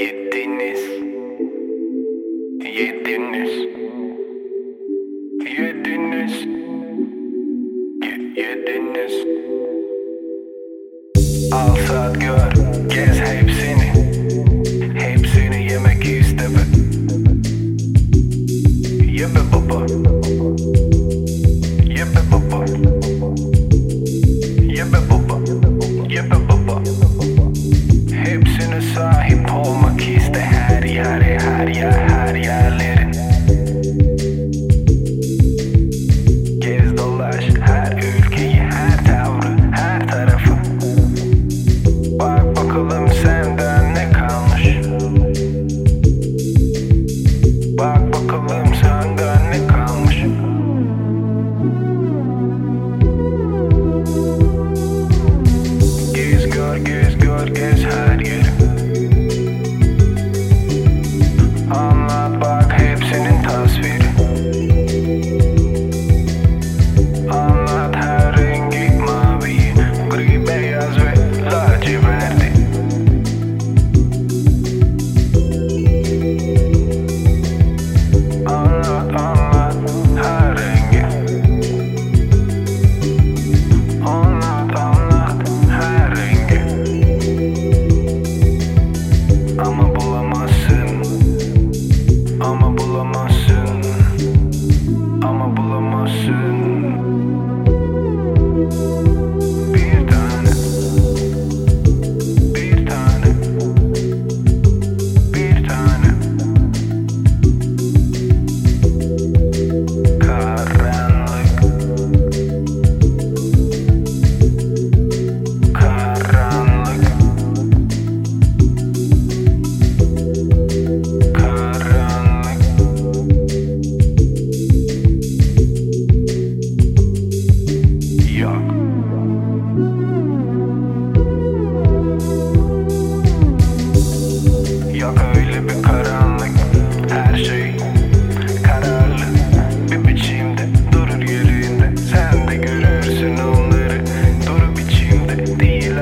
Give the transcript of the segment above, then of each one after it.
Yediniz. Yediniz. Yediniz. Yediniz. Al sat gör. Gez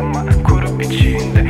ma ancora piccine